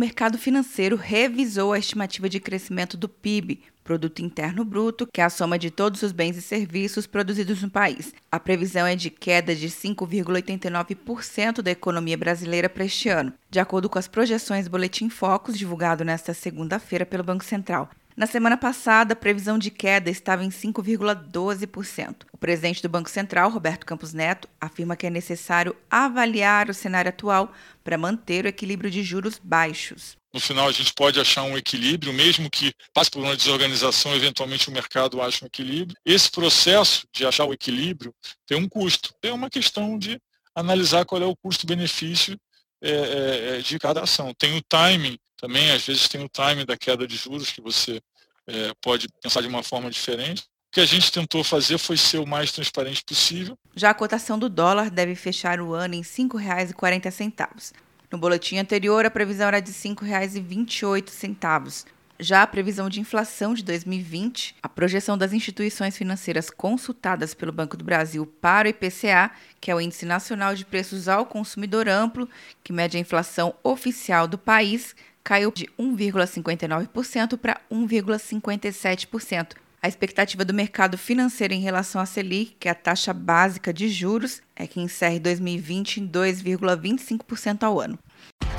mercado financeiro revisou a estimativa de crescimento do PIB, Produto Interno Bruto, que é a soma de todos os bens e serviços produzidos no país. A previsão é de queda de 5,89% da economia brasileira para este ano, de acordo com as projeções Boletim Focus divulgado nesta segunda-feira pelo Banco Central. Na semana passada, a previsão de queda estava em 5,12%. O presidente do Banco Central, Roberto Campos Neto, afirma que é necessário avaliar o cenário atual para manter o equilíbrio de juros baixos. No final, a gente pode achar um equilíbrio, mesmo que passe por uma desorganização, eventualmente o mercado ache um equilíbrio. Esse processo de achar o equilíbrio tem um custo. É uma questão de analisar qual é o custo-benefício é, é, é de cada ação. Tem o timing também, às vezes tem o timing da queda de juros que você é, pode pensar de uma forma diferente. O que a gente tentou fazer foi ser o mais transparente possível. Já a cotação do dólar deve fechar o ano em R$ 5,40. No boletim anterior, a previsão era de R$ 5,28. Já a previsão de inflação de 2020, a projeção das instituições financeiras consultadas pelo Banco do Brasil para o IPCA, que é o Índice Nacional de Preços ao Consumidor Amplo, que mede a inflação oficial do país, caiu de 1,59% para 1,57%. A expectativa do mercado financeiro em relação à Selic, que é a taxa básica de juros, é que encerre 2020 em 2,25% ao ano.